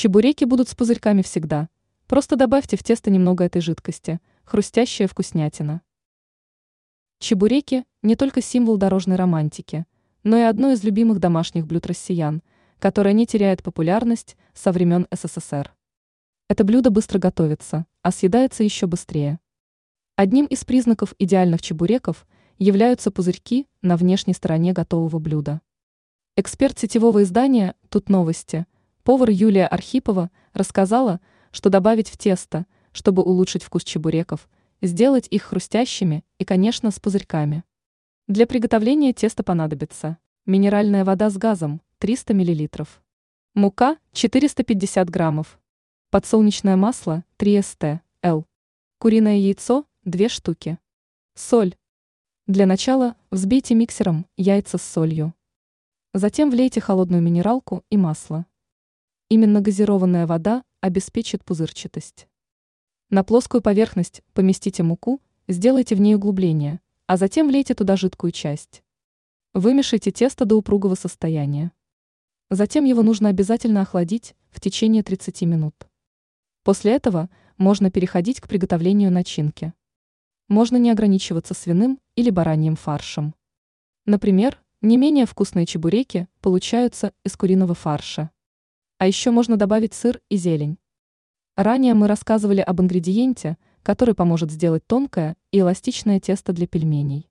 Чебуреки будут с пузырьками всегда. Просто добавьте в тесто немного этой жидкости. Хрустящая вкуснятина. Чебуреки – не только символ дорожной романтики, но и одно из любимых домашних блюд россиян, которое не теряет популярность со времен СССР. Это блюдо быстро готовится, а съедается еще быстрее. Одним из признаков идеальных чебуреков являются пузырьки на внешней стороне готового блюда. Эксперт сетевого издания «Тут новости» повар Юлия Архипова рассказала, что добавить в тесто, чтобы улучшить вкус чебуреков, сделать их хрустящими и, конечно, с пузырьками. Для приготовления теста понадобится минеральная вода с газом 300 мл, мука 450 граммов, подсолнечное масло 3 ст, л, куриное яйцо 2 штуки, соль. Для начала взбейте миксером яйца с солью. Затем влейте холодную минералку и масло. Именно газированная вода обеспечит пузырчатость. На плоскую поверхность поместите муку, сделайте в ней углубление, а затем влейте туда жидкую часть. Вымешайте тесто до упругого состояния. Затем его нужно обязательно охладить в течение 30 минут. После этого можно переходить к приготовлению начинки. Можно не ограничиваться свиным или бараньим фаршем. Например, не менее вкусные чебуреки получаются из куриного фарша. А еще можно добавить сыр и зелень. Ранее мы рассказывали об ингредиенте, который поможет сделать тонкое и эластичное тесто для пельменей.